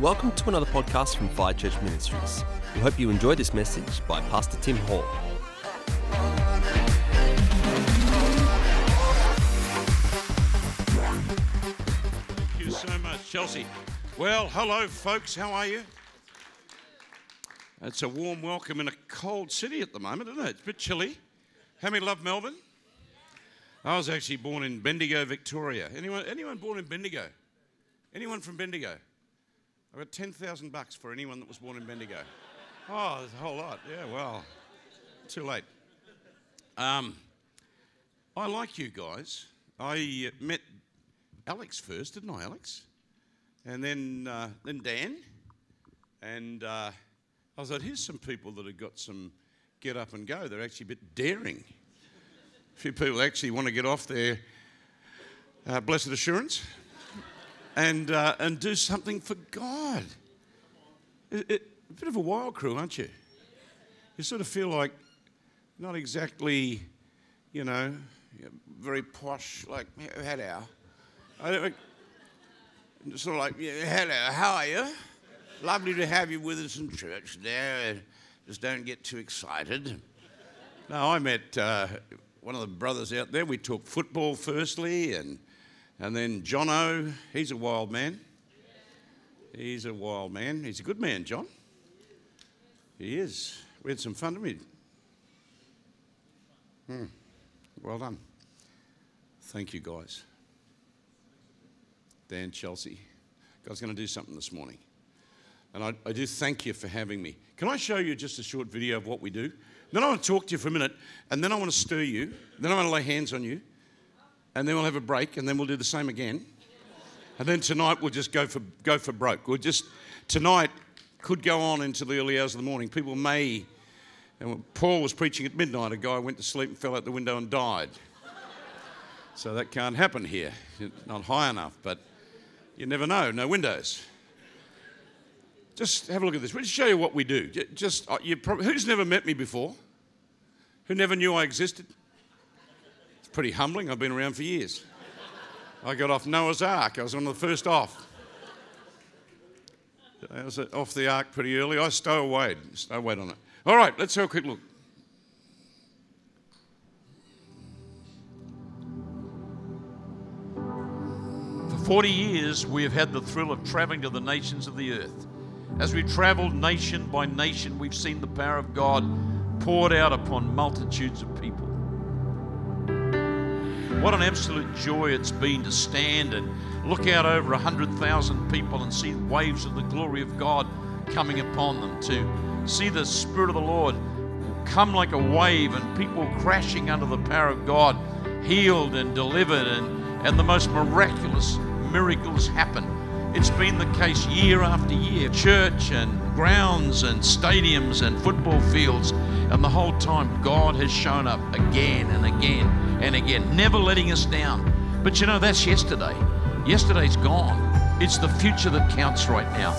Welcome to another podcast from Fire Church Ministries. We hope you enjoy this message by Pastor Tim Hall. Thank you so much, Chelsea. Well, hello, folks. How are you? It's a warm welcome in a cold city at the moment, isn't it? It's a bit chilly. How many love Melbourne? I was actually born in Bendigo, Victoria. Anyone, anyone born in Bendigo? Anyone from Bendigo? I got 10,000 bucks for anyone that was born in Bendigo. Oh, there's a whole lot. Yeah, well, too late. Um, I like you guys. I uh, met Alex first, didn't I, Alex? And then, uh, then Dan. And uh, I thought, here's some people that have got some get up and go. They're actually a bit daring. A few people actually want to get off their uh, blessed assurance and, uh, and do something for God. It, it, a bit of a wild crew, aren't you? You sort of feel like not exactly, you know, very posh, like, hello. I don't, sort of like, hello, how are you? Lovely to have you with us in church there. Just don't get too excited. No, I met uh, one of the brothers out there. We talked football firstly, and, and then Jono, he's a wild man. He's a wild man. He's a good man, John. He is. We had some fun, didn't? Hmm. Well done. Thank you, guys. Dan, Chelsea. God's going to do something this morning. And I, I, do thank you for having me. Can I show you just a short video of what we do? Then I want to talk to you for a minute, and then I want to stir you. Then I want to lay hands on you, and then we'll have a break, and then we'll do the same again. And then tonight we'll just go for go for broke. We'll just tonight could go on into the early hours of the morning. People may. And Paul was preaching at midnight, a guy went to sleep and fell out the window and died. So that can't happen here. Not high enough, but you never know. No windows. Just have a look at this. We'll just show you what we do. Just uh, you probably, who's never met me before? Who never knew I existed? Pretty humbling. I've been around for years. I got off Noah's Ark. I was one of the first off. I was off the ark pretty early. I stowawayed, stowawayed on it. All right, let's have a quick look. For 40 years, we have had the thrill of traveling to the nations of the earth. As we traveled nation by nation, we've seen the power of God poured out upon multitudes of people. What an absolute joy it's been to stand and look out over 100,000 people and see waves of the glory of God coming upon them, to see the Spirit of the Lord come like a wave and people crashing under the power of God, healed and delivered, and, and the most miraculous miracles happen. It's been the case year after year, church and grounds and stadiums and football fields, and the whole time God has shown up again and again and again, never letting us down. But you know, that's yesterday. Yesterday's gone. It's the future that counts right now.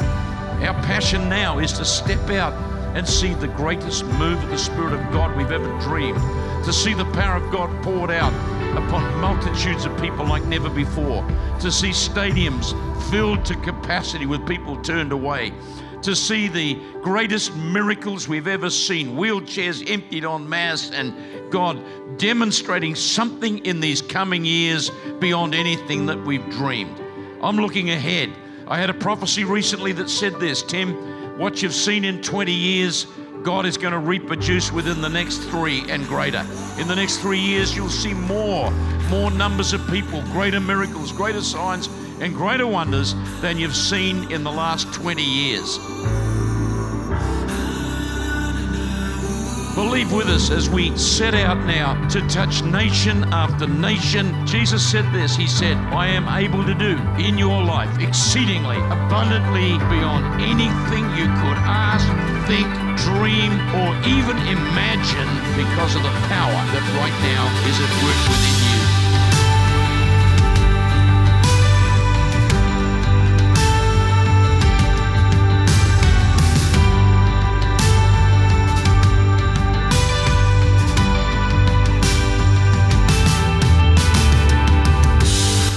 Our passion now is to step out and see the greatest move of the Spirit of God we've ever dreamed, to see the power of God poured out upon multitudes of people like never before, to see stadiums filled to capacity with people turned away, to see the greatest miracles we've ever seen, wheelchairs emptied en masse, and God demonstrating something in these coming years beyond anything that we've dreamed. I'm looking ahead. I had a prophecy recently that said this Tim, what you've seen in 20 years, God is going to reproduce within the next three and greater. In the next three years, you'll see more, more numbers of people, greater miracles, greater signs, and greater wonders than you've seen in the last 20 years. Believe with us as we set out now to touch nation after nation. Jesus said this He said, I am able to do in your life exceedingly abundantly beyond anything you could ask, think, dream, or even imagine because of the power that right now is at work within you.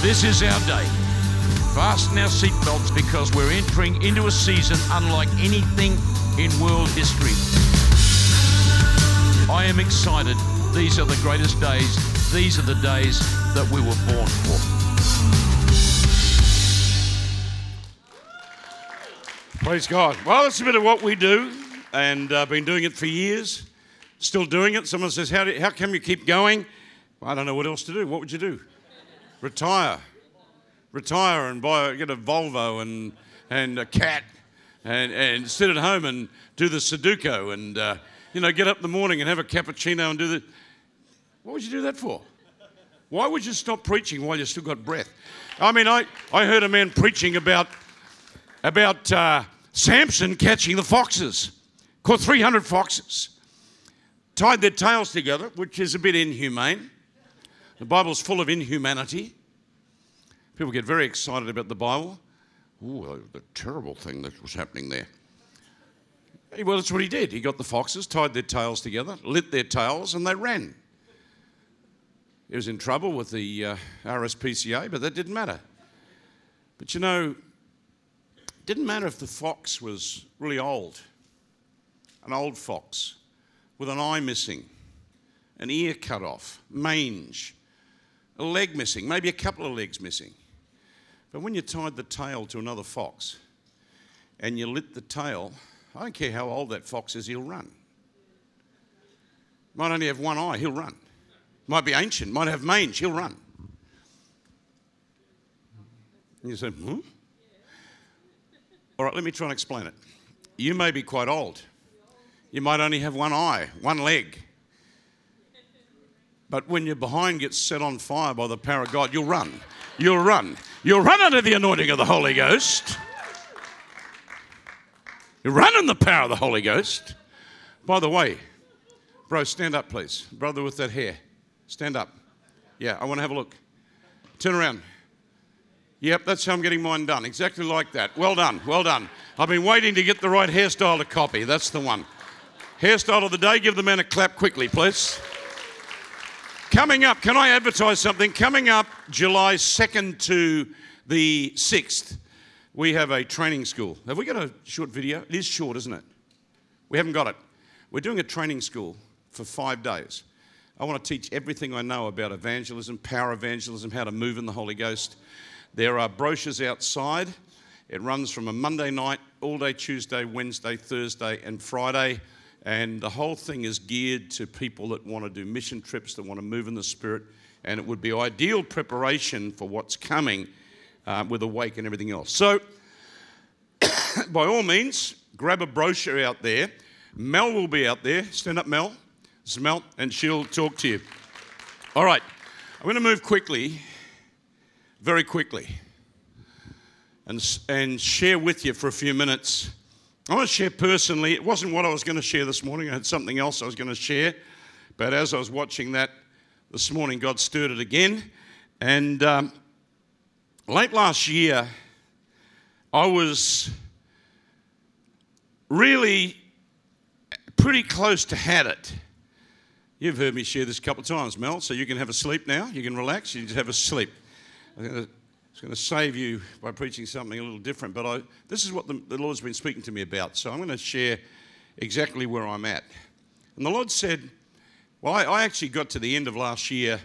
This is our day. fasten our seatbelts because we're entering into a season unlike anything in world history. I am excited. These are the greatest days. These are the days that we were born for. Praise God. Well, that's a bit of what we do, and I've uh, been doing it for years. Still doing it. Someone says, how, do, how come you keep going? Well, I don't know what else to do. What would you do? Retire. Retire and buy, get a Volvo and, and a cat and, and sit at home and do the Sudoku and, uh, you know, get up in the morning and have a cappuccino and do the. What would you do that for? Why would you stop preaching while you still got breath? I mean, I, I heard a man preaching about, about uh, Samson catching the foxes, caught 300 foxes, tied their tails together, which is a bit inhumane. The Bible's full of inhumanity. People get very excited about the Bible. Ooh, the terrible thing that was happening there. Well, that's what he did. He got the foxes, tied their tails together, lit their tails, and they ran. He was in trouble with the uh, RSPCA, but that didn't matter. But you know, it didn't matter if the fox was really old, an old fox with an eye missing, an ear cut off, mange, a leg missing, maybe a couple of legs missing. But when you tied the tail to another fox and you lit the tail, I don't care how old that fox is, he'll run. Might only have one eye, he'll run. Might be ancient, might have mange, he'll run. And you say, hmm? All right, let me try and explain it. You may be quite old. You might only have one eye, one leg. But when your behind gets set on fire by the power of God, you'll run. You'll run. You'll run under the anointing of the Holy Ghost. You run in the power of the Holy Ghost. By the way, bro, stand up, please. Brother with that hair, stand up. Yeah, I want to have a look. Turn around. Yep, that's how I'm getting mine done. Exactly like that. Well done, well done. I've been waiting to get the right hairstyle to copy. That's the one. Hairstyle of the day. Give the man a clap quickly, please. Coming up, can I advertise something? Coming up July 2nd to the 6th, we have a training school. Have we got a short video? It is short, isn't it? We haven't got it. We're doing a training school for five days. I want to teach everything I know about evangelism, power evangelism, how to move in the Holy Ghost. There are brochures outside. It runs from a Monday night, all day Tuesday, Wednesday, Thursday, and Friday. And the whole thing is geared to people that want to do mission trips, that want to move in the Spirit. And it would be ideal preparation for what's coming uh, with Awake and everything else. So, by all means, grab a brochure out there. Mel will be out there. Stand up, Mel. This Mel, and she'll talk to you. All right, I'm going to move quickly very quickly and, and share with you for a few minutes. I want to share personally, it wasn't what I was going to share this morning, I had something else I was going to share. But as I was watching that this morning, God stirred it again. And um, late last year, I was really pretty close to had it. You've heard me share this a couple of times, Mel, so you can have a sleep now. You can relax, you just have a sleep. Was going to save you by preaching something a little different, but I, this is what the, the Lord's been speaking to me about. So I'm going to share exactly where I'm at. And the Lord said, Well, I, I actually got to the end of last year,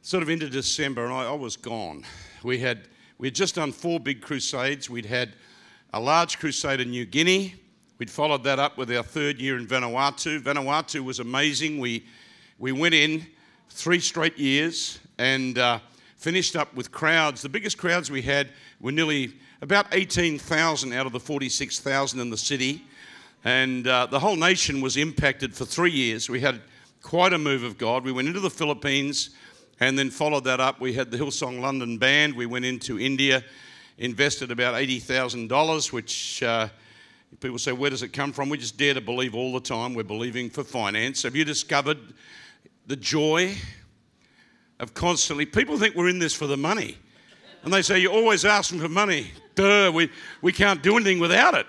sort of into December, and I, I was gone. We had, we had just done four big crusades. We'd had a large crusade in New Guinea. We'd followed that up with our third year in Vanuatu. Vanuatu was amazing. We, we went in three straight years, and uh, finished up with crowds. The biggest crowds we had were nearly about 18,000 out of the 46,000 in the city. And uh, the whole nation was impacted for three years. We had quite a move of God. We went into the Philippines and then followed that up. We had the Hillsong London Band. We went into India, invested about $80,000, which uh, people say, where does it come from? We just dare to believe all the time. We're believing for finance. Have you discovered the joy of constantly, people think we're in this for the money. And they say, You're always asking for money. Duh, we, we can't do anything without it.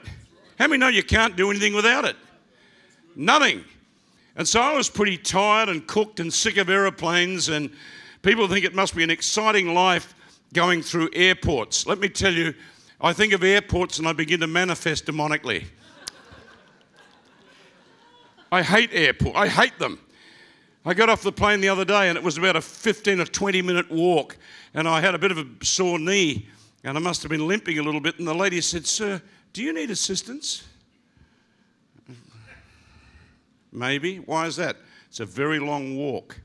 How many know you can't do anything without it? Nothing. And so I was pretty tired and cooked and sick of aeroplanes, and people think it must be an exciting life going through airports. Let me tell you, I think of airports and I begin to manifest demonically. I hate airport. I hate them. I got off the plane the other day and it was about a 15 or 20 minute walk and I had a bit of a sore knee and I must have been limping a little bit and the lady said, "Sir, do you need assistance?" Maybe. Why is that? It's a very long walk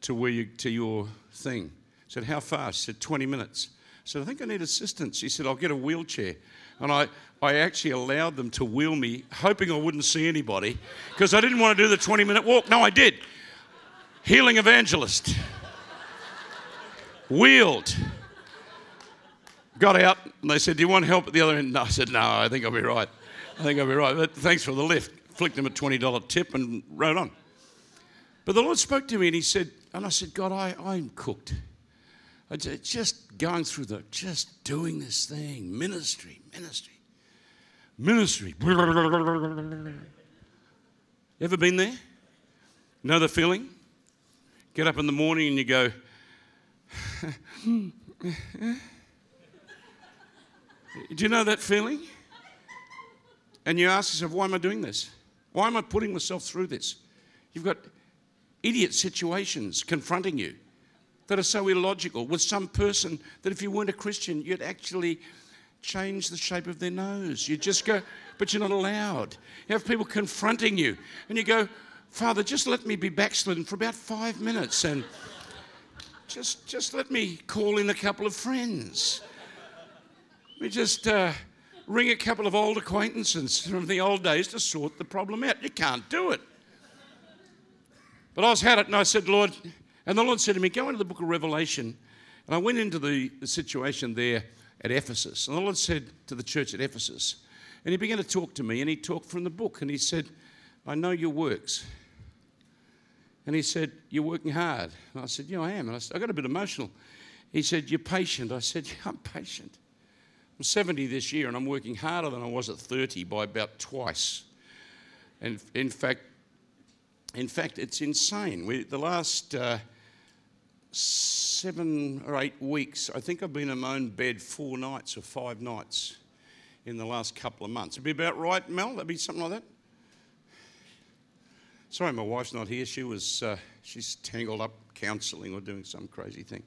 to where you to your thing. I said, How far? She said, 20 minutes. I said, I think I need assistance. She said, I'll get a wheelchair. And I, I actually allowed them to wheel me, hoping I wouldn't see anybody, because I didn't want to do the 20 minute walk. No, I did. Healing evangelist. Wheeled. Got out, and they said, Do you want help at the other end? No, I said, No, I think I'll be right. I think I'll be right. But thanks for the lift. Flicked him a $20 tip and rode on. But the Lord spoke to me and He said, and I said, God, I, I'm cooked. Just going through the, just doing this thing, ministry, ministry, ministry. Ever been there? Know the feeling? Get up in the morning and you go, do you know that feeling? And you ask yourself, why am I doing this? Why am I putting myself through this? You've got idiot situations confronting you that are so illogical with some person that if you weren't a Christian, you'd actually change the shape of their nose. You'd just go, but you're not allowed. You have people confronting you, and you go, Father, just let me be backslidden for about five minutes and just, just let me call in a couple of friends. We just uh, ring a couple of old acquaintances from the old days to sort the problem out. You can't do it. But I was had it and I said, Lord, and the Lord said to me, Go into the book of Revelation. And I went into the, the situation there at Ephesus. And the Lord said to the church at Ephesus, and He began to talk to me, and He talked from the book, and He said, I know your works. And He said, You're working hard. And I said, Yeah, I am. And I, said, I got a bit emotional. He said, You're patient. I said, Yeah, I'm patient. I'm 70 this year, and I'm working harder than I was at 30 by about twice. And in fact, in fact, it's insane. We, the last uh, seven or eight weeks, I think I've been in my own bed four nights or five nights in the last couple of months. It'd be about right, Mel? That'd be something like that? Sorry, my wife's not here. She was, uh, she's tangled up counselling or doing some crazy thing.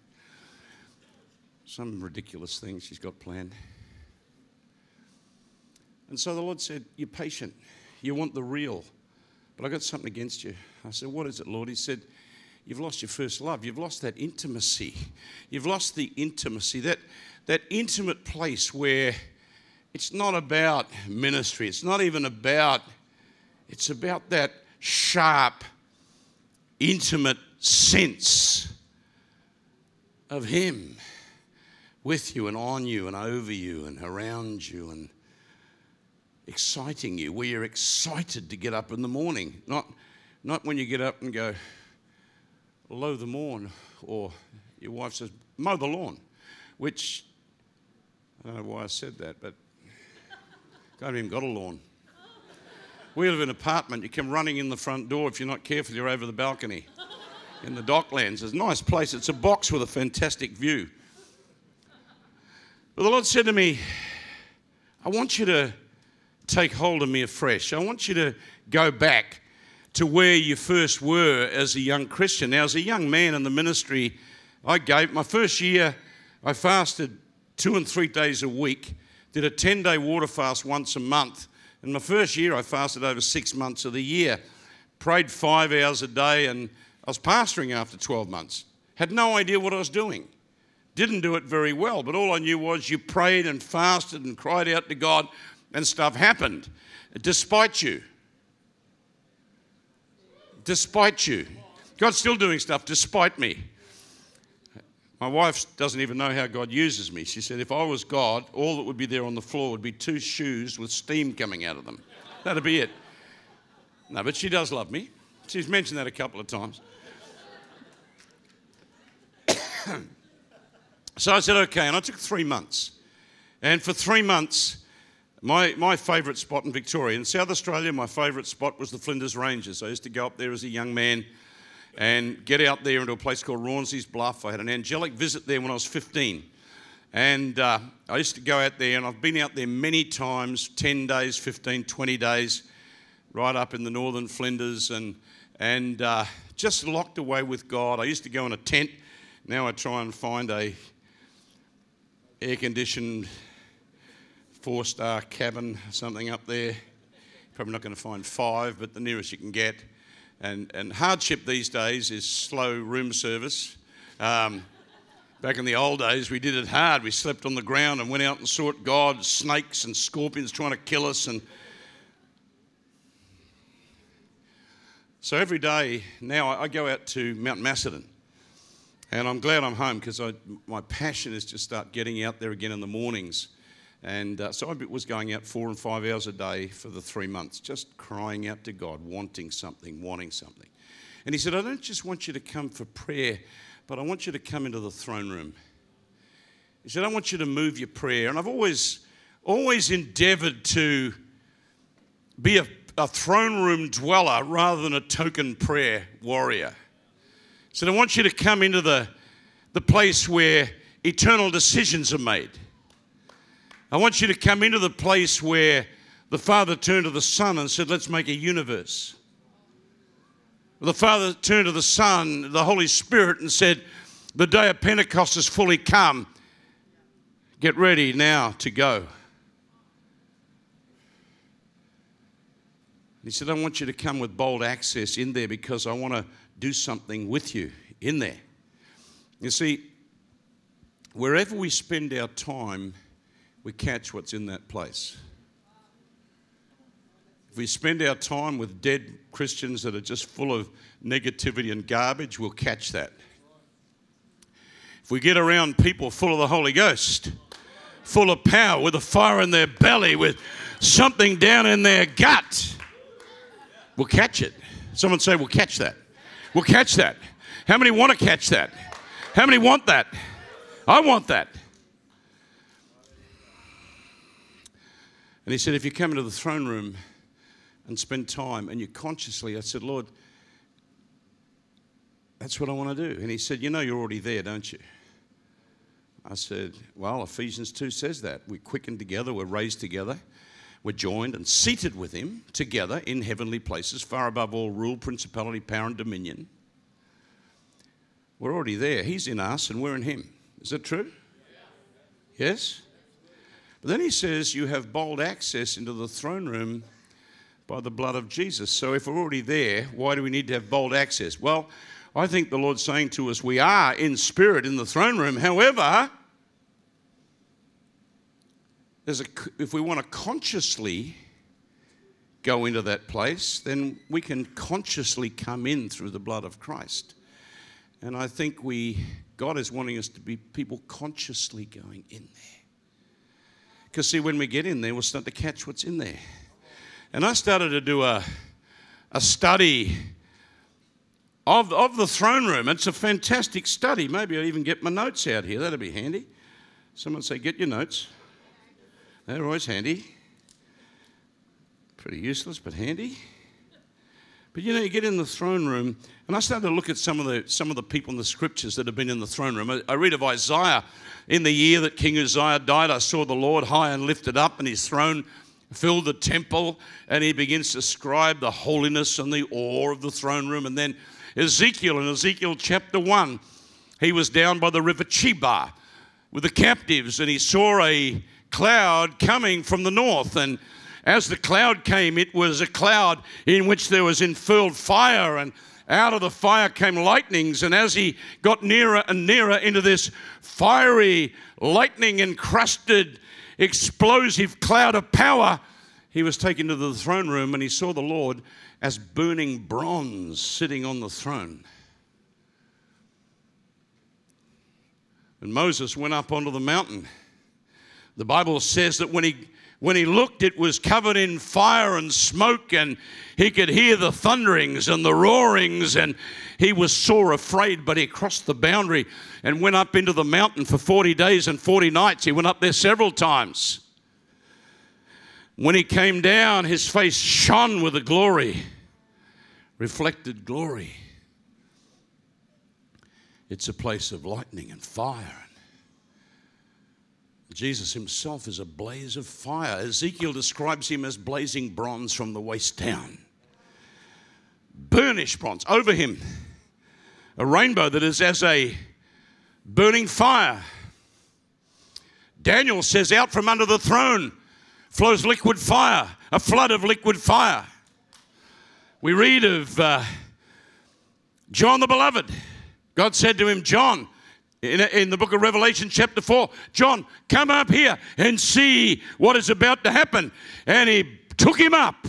Some ridiculous thing she's got planned. And so the Lord said, You're patient. You want the real. But I got something against you. I said, What is it, Lord? He said, You've lost your first love. You've lost that intimacy. You've lost the intimacy, that, that intimate place where it's not about ministry. It's not even about, it's about that sharp, intimate sense of Him with you and on you and over you and around you and exciting you, where you're excited to get up in the morning, not, not when you get up and go, low the lawn, or your wife says, mow the lawn, which I don't know why I said that, but I haven't even got a lawn. We live in an apartment. You come running in the front door. If you're not careful, you're over the balcony in the docklands. It's a nice place. It's a box with a fantastic view. But the Lord said to me, I want you to take hold of me afresh. I want you to go back to where you first were as a young Christian. Now, as a young man in the ministry, I gave my first year, I fasted two and three days a week, did a 10 day water fast once a month. In my first year, I fasted over six months of the year, prayed five hours a day, and I was pastoring after 12 months. Had no idea what I was doing. Didn't do it very well, but all I knew was you prayed and fasted and cried out to God and stuff happened despite you. Despite you. God's still doing stuff despite me. My wife doesn't even know how God uses me. She said, if I was God, all that would be there on the floor would be two shoes with steam coming out of them. That'd be it. No, but she does love me. She's mentioned that a couple of times. so I said, okay, and I took three months. And for three months, my, my favourite spot in Victoria, in South Australia, my favourite spot was the Flinders Ranges. I used to go up there as a young man and get out there into a place called Rawnsley's Bluff. I had an angelic visit there when I was 15. And uh, I used to go out there, and I've been out there many times 10 days, 15, 20 days, right up in the northern Flinders, and, and uh, just locked away with God. I used to go in a tent. Now I try and find a air conditioned four star cabin, something up there. Probably not going to find five, but the nearest you can get. And, and hardship these days is slow room service. Um, Back in the old days, we did it hard. We slept on the ground and went out and sought God, snakes and scorpions trying to kill us. And so every day now I go out to Mount Macedon. And I'm glad I'm home because my passion is to start getting out there again in the mornings. And uh, so I was going out four and five hours a day for the three months, just crying out to God, wanting something, wanting something. And he said, I don't just want you to come for prayer but I want you to come into the throne room. He said, I want you to move your prayer. And I've always, always endeavored to be a, a throne room dweller rather than a token prayer warrior. He said, I want you to come into the, the place where eternal decisions are made. I want you to come into the place where the Father turned to the Son and said, Let's make a universe. The Father turned to the Son, the Holy Spirit, and said, The day of Pentecost has fully come. Get ready now to go. He said, I want you to come with bold access in there because I want to do something with you in there. You see, wherever we spend our time, we catch what's in that place. If we spend our time with dead Christians that are just full of negativity and garbage, we'll catch that. If we get around people full of the Holy Ghost, full of power, with a fire in their belly, with something down in their gut, we'll catch it. Someone say, We'll catch that. We'll catch that. How many want to catch that? How many want that? I want that. And he said, If you come into the throne room, and spend time and you consciously, I said, Lord, that's what I want to do. And he said, You know, you're already there, don't you? I said, Well, Ephesians 2 says that. We're quickened together, we're raised together, we're joined and seated with him together in heavenly places, far above all rule, principality, power, and dominion. We're already there. He's in us and we're in him. Is that true? Yes? But then he says, You have bold access into the throne room by the blood of Jesus. So if we're already there, why do we need to have bold access? Well, I think the Lord's saying to us, we are in spirit in the throne room. However, a, if we want to consciously go into that place, then we can consciously come in through the blood of Christ. And I think we, God is wanting us to be people consciously going in there. Because, see, when we get in there, we'll start to catch what's in there. And I started to do a, a study of, of the throne room. It's a fantastic study. Maybe I'll even get my notes out here. That'd be handy. Someone say, Get your notes. They're always handy. Pretty useless, but handy. But you know, you get in the throne room, and I started to look at some of the some of the people in the scriptures that have been in the throne room. I, I read of Isaiah. In the year that King Uzziah died, I saw the Lord high and lifted up, and his throne filled the temple and he begins to describe the holiness and the awe of the throne room. And then Ezekiel, in Ezekiel chapter 1, he was down by the river Chebar with the captives and he saw a cloud coming from the north. And as the cloud came, it was a cloud in which there was infurled fire and out of the fire came lightnings. And as he got nearer and nearer into this fiery, lightning encrusted explosive cloud of power, he was taken to the throne room and he saw the Lord as burning bronze sitting on the throne. And Moses went up onto the mountain. The Bible says that when he when he looked, it was covered in fire and smoke, and he could hear the thunderings and the roarings, and he was sore afraid. But he crossed the boundary and went up into the mountain for 40 days and 40 nights. He went up there several times. When he came down, his face shone with a glory, reflected glory. it's a place of lightning and fire. Jesus himself is a blaze of fire. Ezekiel describes him as blazing bronze from the waist down. Burnished bronze. Over him, a rainbow that is as a burning fire. Daniel says, Out from under the throne flows liquid fire, a flood of liquid fire. We read of uh, John the Beloved. God said to him, John, in, in the book of Revelation, chapter 4, John, come up here and see what is about to happen. And he took him up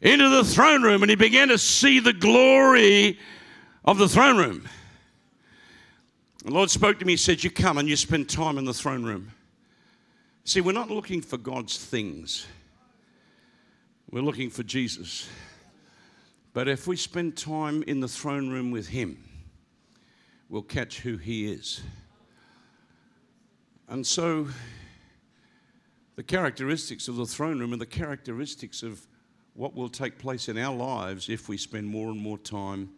into the throne room and he began to see the glory of the throne room. The Lord spoke to me, He said, You come and you spend time in the throne room. See, we're not looking for God's things, we're looking for Jesus. But if we spend time in the throne room with Him, we'll catch who He is. And so, the characteristics of the throne room are the characteristics of what will take place in our lives if we spend more and more time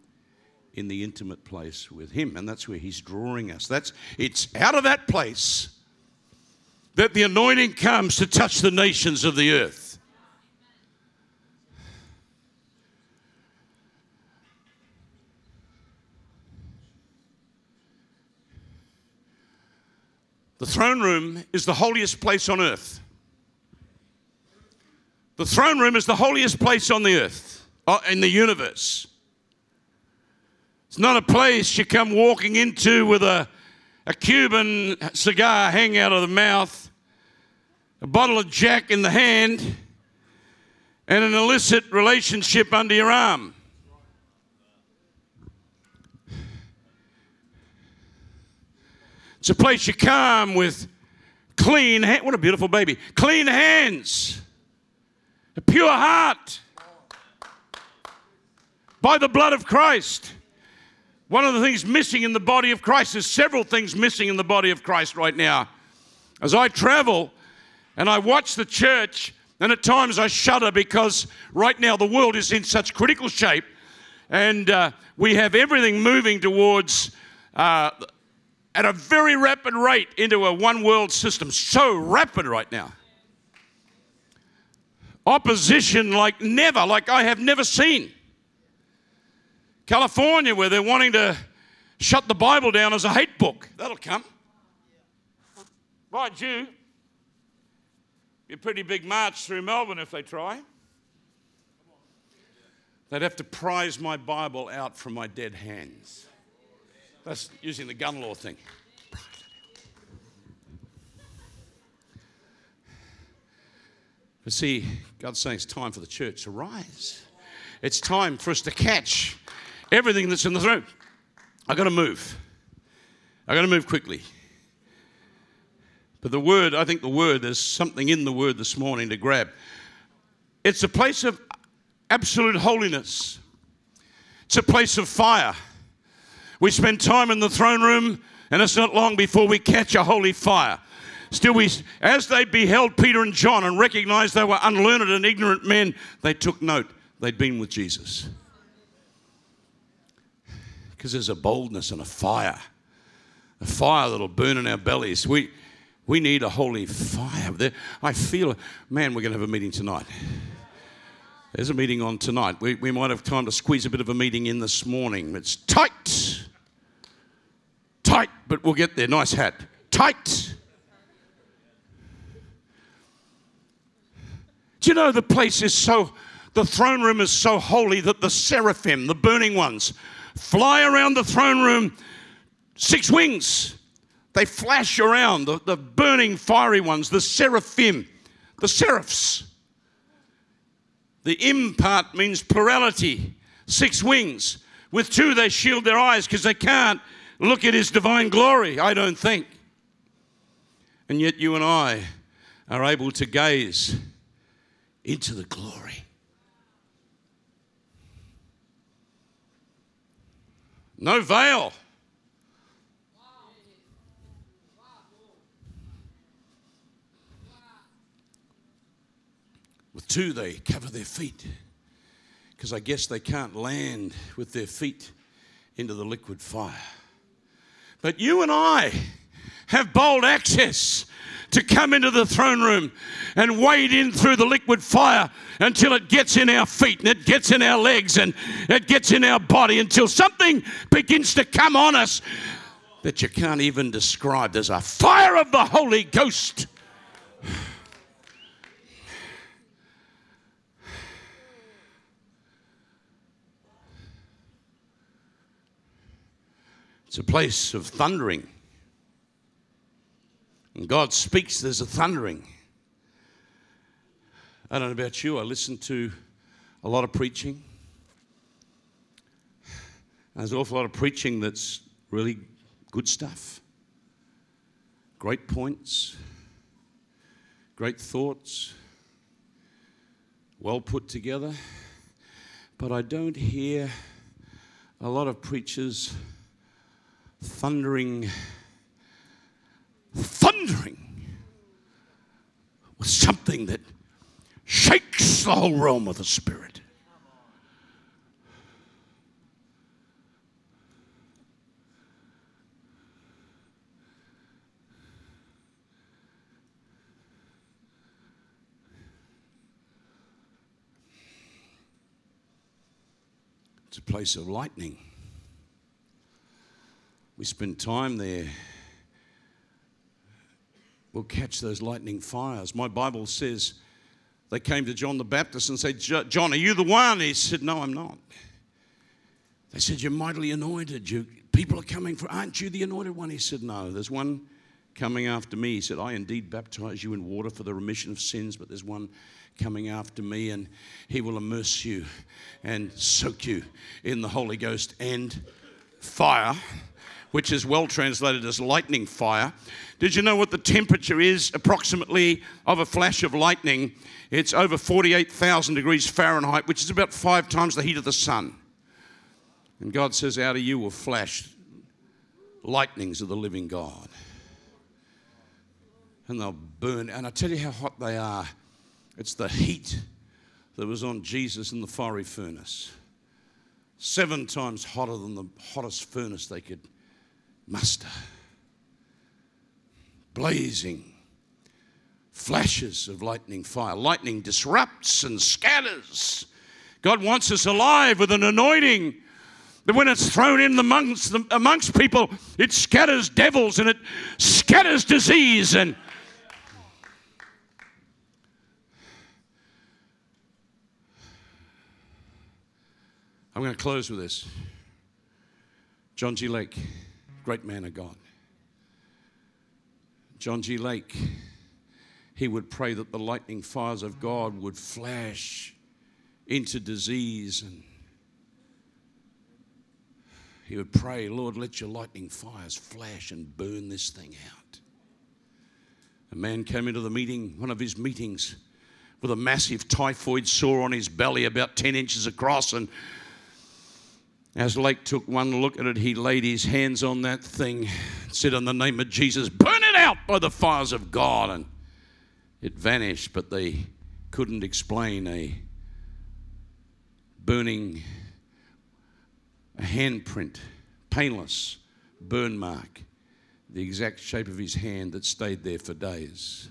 in the intimate place with him. And that's where he's drawing us. That's it's out of that place that the anointing comes to touch the nations of the earth The throne room is the holiest place on earth. The throne room is the holiest place on the earth, uh, in the universe. It's not a place you come walking into with a, a Cuban cigar hanging out of the mouth, a bottle of Jack in the hand, and an illicit relationship under your arm. It's a place you come with clean hands. What a beautiful baby. Clean hands, a pure heart by the blood of Christ. One of the things missing in the body of Christ, there's several things missing in the body of Christ right now. As I travel and I watch the church, and at times I shudder because right now the world is in such critical shape, and uh, we have everything moving towards uh, at a very rapid rate into a one world system. So rapid right now. Opposition like never, like I have never seen. California, where they're wanting to shut the Bible down as a hate book. That'll come. Mind you, be a pretty big march through Melbourne if they try. They'd have to prize my Bible out from my dead hands. That's using the gun law thing. But see, God's saying it's time for the church to rise. It's time for us to catch everything that's in the throne. I've got to move. I've got to move quickly. But the word, I think the word, there's something in the word this morning to grab. It's a place of absolute holiness. It's a place of fire. We spend time in the throne room, and it's not long before we catch a holy fire. Still, we, as they beheld Peter and John and recognized they were unlearned and ignorant men, they took note they'd been with Jesus. Because there's a boldness and a fire, a fire that'll burn in our bellies. We, we need a holy fire. I feel, man, we're going to have a meeting tonight. There's a meeting on tonight. We, we might have time to squeeze a bit of a meeting in this morning. It's tight. But we'll get there. Nice hat. Tight. Do you know the place is so, the throne room is so holy that the seraphim, the burning ones, fly around the throne room six wings. They flash around, the, the burning fiery ones, the seraphim, the seraphs. The im part means plurality, six wings. With two, they shield their eyes because they can't look at his divine glory, I don't think. And yet, you and I are able to gaze into the glory. No veil. With two, they cover their feet because I guess they can't land with their feet into the liquid fire. But you and I have bold access to come into the throne room and wade in through the liquid fire until it gets in our feet and it gets in our legs and it gets in our body until something begins to come on us that you can't even describe. There's a fire of the Holy Ghost. It's a place of thundering. And God speaks, there's a thundering. I don't know about you, I listen to a lot of preaching. There's an awful lot of preaching that's really good stuff. Great points, great thoughts, well put together. But I don't hear a lot of preachers thundering, thundering with something that shakes the whole realm of the Spirit. It's a place of lightning. We spend time there. We'll catch those lightning fires. My Bible says they came to John the Baptist and said, John, are you the one? He said, No, I'm not. They said, You're mightily anointed. You, people are coming for, aren't you the anointed one? He said, No, there's one coming after me. He said, I indeed baptize you in water for the remission of sins, but there's one coming after me, and he will immerse you and soak you in the Holy Ghost and fire, which is well translated as lightning fire. Did you know what the temperature is approximately of a flash of lightning? It's over 48,000 degrees Fahrenheit, which is about five times the heat of the sun. And God says, Out of you will flash lightnings of the living God. And they'll burn. And I tell you how hot they are. It's the heat that was on Jesus in the fiery furnace. Seven times hotter than the hottest furnace they could muster. Blazing flashes of lightning fire. Lightning disrupts and scatters. God wants us alive with an anointing that when it's thrown in amongst, amongst people, it scatters devils and it scatters disease and I'm going to close with this. John G. Lake, great man of God. John G. Lake, he would pray that the lightning fires of God would flash into disease and he would pray, Lord, let your lightning fires flash and burn this thing out. A man came into the meeting, one of his meetings, with a massive typhoid sore on his belly, about 10 inches across, and as Lake took one look at it, he laid his hands on that thing, said, In the name of Jesus, burn it out by the fires of God. And it vanished, but they couldn't explain a burning a handprint, painless burn mark, the exact shape of his hand that stayed there for days.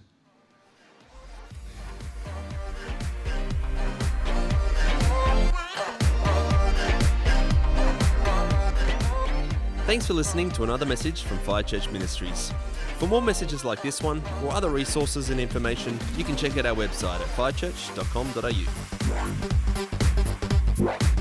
Thanks for listening to another message from Fire Church Ministries. For more messages like this one or other resources and information, you can check out our website at firechurch.com.au.